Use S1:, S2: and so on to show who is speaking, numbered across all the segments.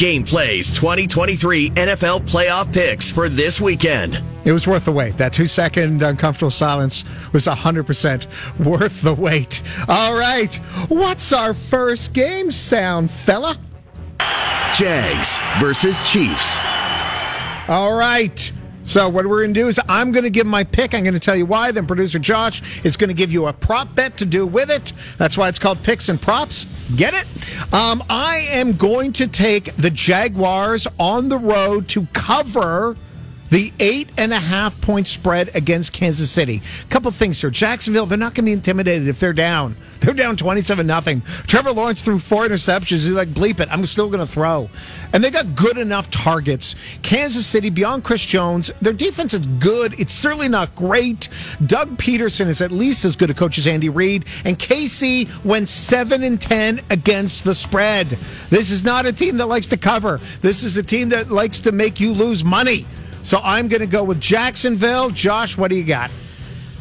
S1: Game Plays 2023 NFL playoff picks for this weekend.
S2: It was worth the wait. That two second uncomfortable silence was 100% worth the wait. All right. What's our first game sound, fella?
S1: Jags versus Chiefs.
S2: All right. So what we're going to do is I'm going to give my pick. I'm going to tell you why. Then producer Josh is going to give you a prop bet to do with it. That's why it's called picks and props. Get it? Um, I am going to take the Jaguars on the road to cover the eight and a half point spread against Kansas City. Couple things here. Jacksonville, they're not going to be intimidated if they're down. They're down 27 nothing. Trevor Lawrence threw four interceptions. He's like, bleep it. I'm still going to throw. And they got good enough targets. Kansas City, beyond Chris Jones, their defense is good. It's certainly not great. Doug Pederson is at least as good a coach as Andy Reid. And KC went 7 and 10 against the spread. This is not a team that likes to cover. This is a team that likes to make you lose money. So I'm going to go with Jacksonville. Josh, what do you got?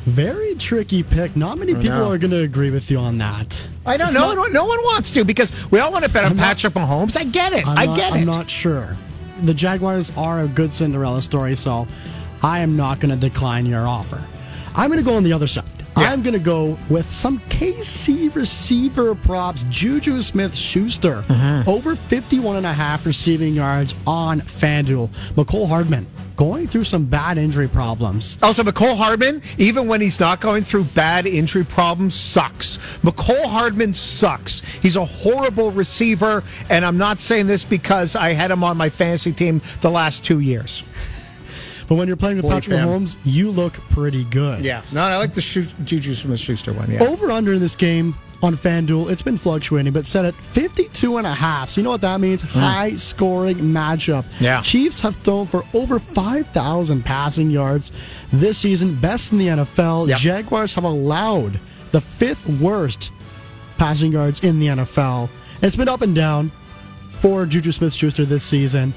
S3: Very tricky pick. Not many people are going to agree with you on that.
S2: I don't know.
S3: not-
S2: No, one wants to because we all want to bet on Patrick Mahomes. I get it.
S3: I'm
S2: I
S3: not,
S2: get
S3: I'm not sure. The Jaguars are a good Cinderella story, so I am not going to decline your offer. I'm going to go on the other side.
S2: Yeah.
S3: I'm going to go with some KC receiver props. Juju Smith Schuster
S2: Mm-hmm.
S3: over 51 and a half receiving yards on FanDuel. Mecole Hardman going through some bad injury problems.
S2: Also, Mecole Hardman, even when he's not going through bad injury problems, sucks. Mecole Hardman sucks. He's a horrible receiver, and I'm not saying this because I had him on my fantasy team the last two years.
S3: But when you're playing with Patrick. Mahomes, you look pretty good.
S2: Yeah, no, I like the Schu- Juju Smith Schuster one. Yeah,
S3: Over under in this game on FanDuel, it's been fluctuating, but set at 52 and a half. So you know what that means? Hmm. High scoring matchup.
S2: Yeah.
S3: Chiefs have thrown for over 5,000 passing yards this season, best in the NFL.
S2: Yep.
S3: Jaguars have allowed the fifth worst passing yards in the NFL. It's been up and down for Juju Smith Schuster this season.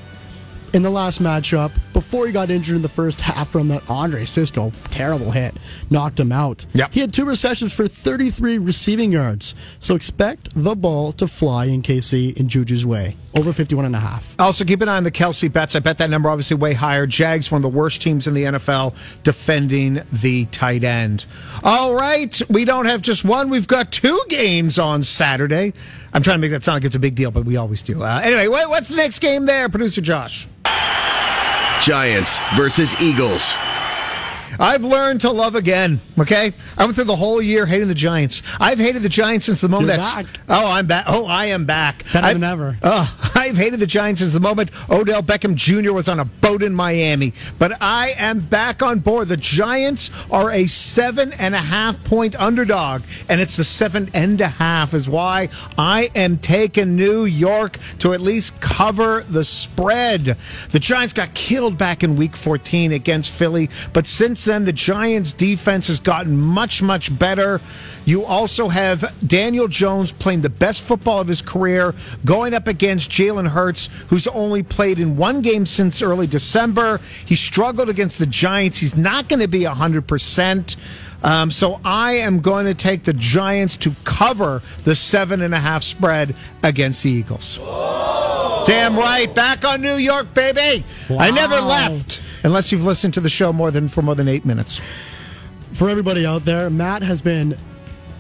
S3: In the last matchup, before he got injured in the first half from that Andre Cisco terrible hit, knocked him out.
S2: Yep.
S3: He had two receptions for 33 receiving yards. So expect the ball to fly in KC in Juju's way. Over 51 and a half.
S2: Also, keep an eye on the Kelce bets. I bet that number obviously way higher. Jags, one of the worst teams in the NFL, defending the tight end. All right, we don't have just one. We've got two games on Saturday. I'm trying to make that sound like it's a big deal, but we always do. Uh, anyway, what's the next game there, producer Josh?
S1: Giants versus Eagles.
S2: I've learned to love again. Okay, I went through the whole year hating the Giants. I've hated the Giants since the moment
S3: You're back.
S2: Oh, I'm back. Oh, I am back.
S3: Better
S2: I've-
S3: than ever.
S2: Oh, I've hated the Giants since the moment Odell Beckham Jr. was on a boat in Miami. But I am back on board. The Giants are a seven and a half point underdog, and it's the seven and a half is why I am taking New York to at least cover the spread. The Giants got killed back in Week 14 against Philly, but since then the Giants' defense has gotten much much better. You also have Daniel Jones playing the best football of his career, going up against Jalen Hurts, who's only played in one game since early December. He struggled against the Giants. He's not going to be 100%. Um, so I am going to take the Giants to cover the seven and a half spread against the Eagles. Damn right. Back on New York, baby. I never left. Unless you've listened to the show more than for more than eight minutes.
S3: For everybody out there, Matt has been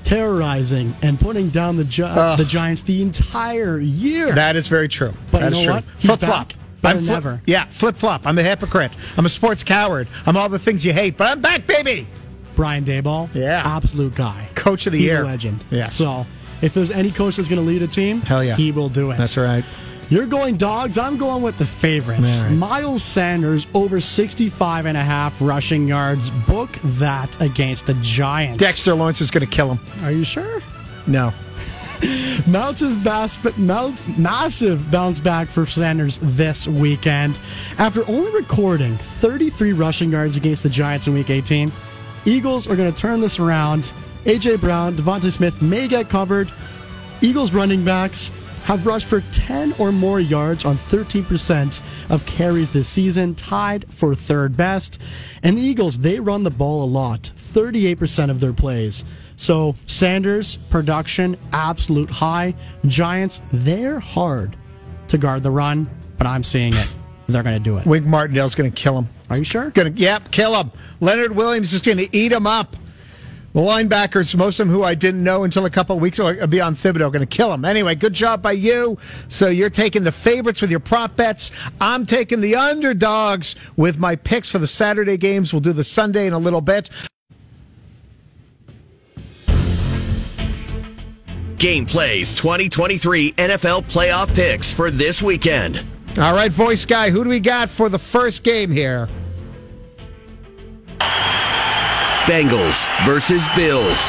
S3: terrorizing and putting down the, Gi- the Giants the entire year.
S2: That is very true.
S3: But
S2: That
S3: you know
S2: true.
S3: what?
S2: Flip flop. I'm flip-
S3: ever.
S2: Yeah, flip flop. I'm a hypocrite. I'm a sports coward. I'm all the things you hate, but I'm back, baby.
S3: Brian Daboll,
S2: Yeah.
S3: absolute guy,
S2: Coach of the
S3: He's
S2: year.
S3: a legend.
S2: Yeah.
S3: So if there's any coach that's going to lead a team,
S2: Hell yeah.
S3: he will do it.
S2: That's right.
S3: You're going dogs. I'm going with the favorites.
S2: Right.
S3: Miles Sanders over 65 and a half rushing yards. Book that against the Giants.
S2: Dexter Lawrence is going to kill him.
S3: Are you sure?
S2: No.
S3: Massive, bas- massive bounce back for Sanders this weekend. After only recording 33 rushing yards against the Giants in Week 18, Eagles are going to turn this around. A.J. Brown, DeVonta Smith may get covered. Eagles running backs have rushed for 10 or more yards on 13% of carries this season, tied for third best. And the Eagles, they run the ball a lot, 38% of their plays. So Sanders, production, absolute high. Giants, they're hard to guard the run, but I'm seeing it. They're going to do it.
S2: Wink Martindale's going to kill him.
S3: Are you sure?
S2: To, yep, kill him. Leonard Williams is going to eat him up. The linebackers, most of them who I didn't know until a couple weeks ago, uh, beyond Thibodeaux, going to kill him. Anyway, good job by you. So you're taking the favorites with your prop bets. I'm taking the underdogs with my picks for the Saturday games. We'll do the Sunday in a little bit.
S1: Game Plays 2023 NFL playoff picks for this weekend.
S2: All right, voice guy, who do we got for the first game here?
S1: Bengals versus Bills.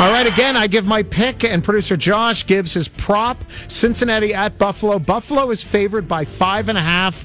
S2: All right, again, I give my pick, and producer Josh gives his prop. Cincinnati at Buffalo. Buffalo is favored by five and a half.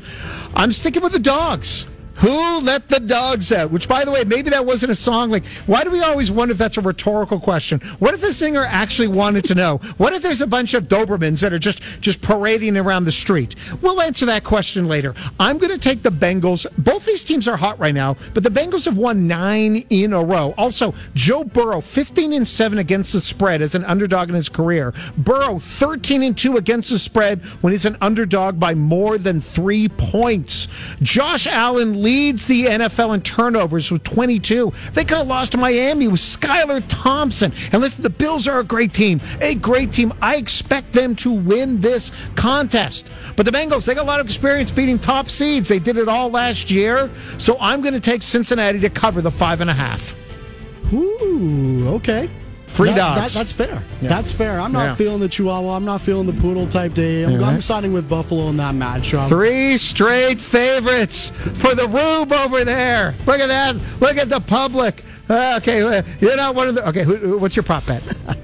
S2: I'm sticking with the dogs. Who let the dogs out? Which, by the way, maybe that wasn't a song. Like, why do we always wonder if that's a rhetorical question? What if the singer actually wanted to know? What if there's a bunch of Dobermans that are just just parading around the street? We'll answer that question later. I'm going to take the Bengals. Both these teams are hot right now, but the Bengals have won nine in a row. Also, Joe Burrow, 15 and seven against the spread as an underdog in his career. Burrow, 13 and two against the spread when he's an underdog by more than three points. Josh Allen leads the NFL in turnovers with 22. They could have lost to Miami with Skylar Thompson. And listen, the Bills are a great team, a great team. I expect them to win this contest. But the Bengals, they got a lot of experience beating top seeds. They did it all last year. So I'm going to take Cincinnati to cover the five and a half.
S3: Ooh, okay.
S2: Free
S3: That-
S2: dogs.
S3: that- that's fair.
S2: Yeah.
S3: That's fair. I'm not
S2: Yeah.
S3: feeling the Chihuahua. I'm not feeling the Poodle type day. I'm,
S2: Yeah,
S3: I'm siding with Buffalo in that matchup.
S2: Three straight favorites for the Rube over there. Look at that. Look at the public. Uh, okay, uh, you're not one of the. Okay, who, who- what's your prop bet?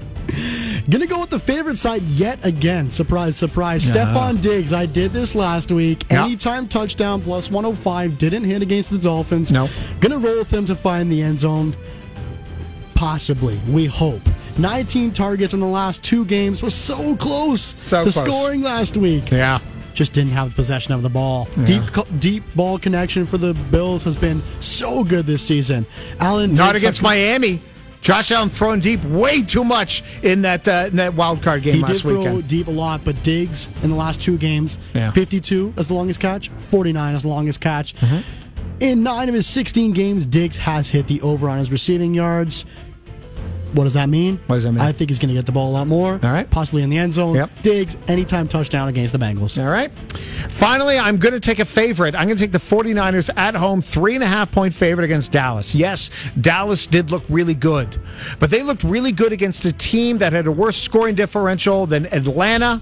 S3: Gonna go with the favorite side yet again. Surprise, surprise. Stefon Diggs. I did this last week.
S2: Yeah.
S3: Anytime touchdown plus 105. Didn't hit against the Dolphins.
S2: No.
S3: Gonna roll with him to find the end zone. Possibly. We hope. 19 targets in the last two games was so close
S2: So
S3: to
S2: close.
S3: scoring last week.
S2: Yeah.
S3: Just didn't have possession of the ball. Deep, deep ball connection for the Bills has been so good this season. Allen
S2: Not against Miami. Josh Allen throwing deep way too much in that uh, in that wild card game
S3: He
S2: last
S3: did throw
S2: weekend.
S3: deep a lot, but Diggs in the last two games,
S2: Yeah.
S3: 52 as the longest catch, 49 as the longest catch.
S2: Mm-hmm.
S3: In nine of his 16 games, Diggs has hit the over on his receiving yards. What does that mean?
S2: What does that mean?
S3: I think he's going to get the ball a lot more.
S2: All right.
S3: Possibly in the end zone.
S2: Yep.
S3: Diggs, anytime touchdown against the Bengals.
S2: All right. Finally, I'm going to take a favorite. I'm going to take the 49ers at home, three and a half point favorite against Dallas. Yes, Dallas did look really good, but they looked really good against a team that had a worse scoring differential than Atlanta,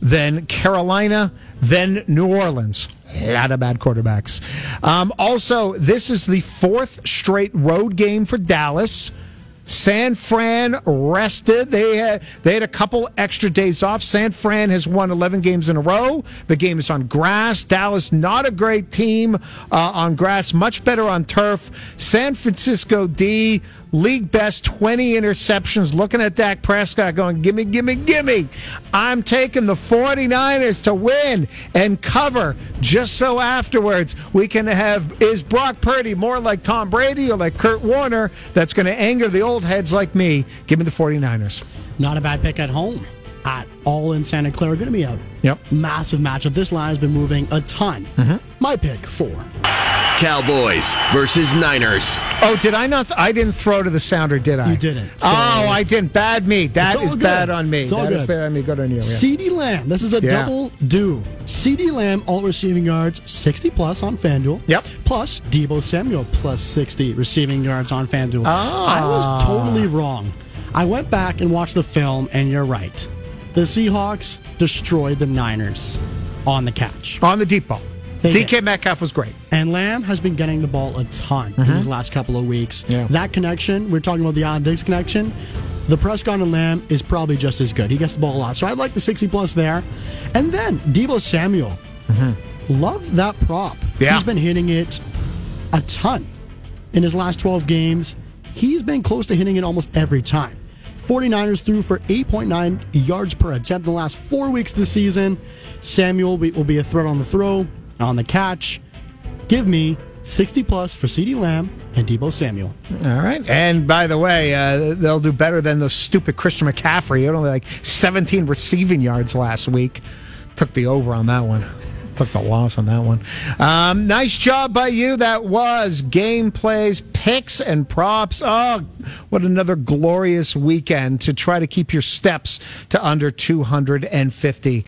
S2: than Carolina, than New Orleans. A lot of bad quarterbacks. Um, also, this is the fourth straight road game for Dallas. San Fran rested. They had they had a couple extra days off. San Fran has won 11 games in a row. The game is on grass. Dallas not a great team uh, on grass, much better on turf. San Francisco D league best 20 interceptions. Looking at Dak Prescott going, "Gimme, gimme, gimme." I'm taking the 49ers to win and cover just so afterwards we can have is Brock Purdy more like Tom Brady or like Kurt Warner that's going to anger the old heads like me. Give me the 49ers.
S3: Not a bad pick at home. At all in Santa Clara, going to be a
S2: Yep.
S3: massive matchup. This line has been moving a ton.
S2: Mm-hmm.
S3: My pick four.
S1: Cowboys versus Niners.
S2: Oh, did I not? I didn't throw to the sounder, did I?
S3: You didn't.
S2: oh, I didn't. Bad me. That
S3: all
S2: is
S3: good.
S2: bad on me.
S3: It's all
S2: That is
S3: good.
S2: bad on me. Good on you. Yeah.
S3: CeeDee Lamb. This is a
S2: Yeah.
S3: double do. CeeDee Lamb, all receiving yards, 60 plus on FanDuel.
S2: Yep.
S3: Plus Deebo Samuel, plus 60 receiving yards on FanDuel.
S2: Ah.
S3: I was totally wrong. I went back and watched the film, and you're right. The Seahawks destroyed the Niners on the catch.
S2: On the deep ball.
S3: They
S2: DK. Metcalf was great.
S3: And Lamb has been getting the ball a ton in these last couple of weeks.
S2: Mm-hmm. Yeah.
S3: That connection, we're talking about the Allen Diggs connection. The Prescott and Lamb is probably just as good. He gets the ball a lot. So I like the 60 plus there. And then Deebo Samuel. Love that prop.
S2: Mm-hmm. Yeah.
S3: He's been hitting it a ton in his last 12 games. He's been close to hitting it almost every time. 49ers threw for 8.9 yards per attempt in the last four weeks of the season. Samuel will be a threat on the throw, on the catch. Give me 60 plus for CeeDee Lamb and Deebo Samuel.
S2: All right. And by the way, uh, they'll do better than the stupid Christian McCaffrey. He had only like 17 receiving yards last week. Took the over on that one. Took the loss on that one. Um, nice job by you. That was game plays, picks, and props. Oh, what another glorious weekend to try to keep your steps to under 250.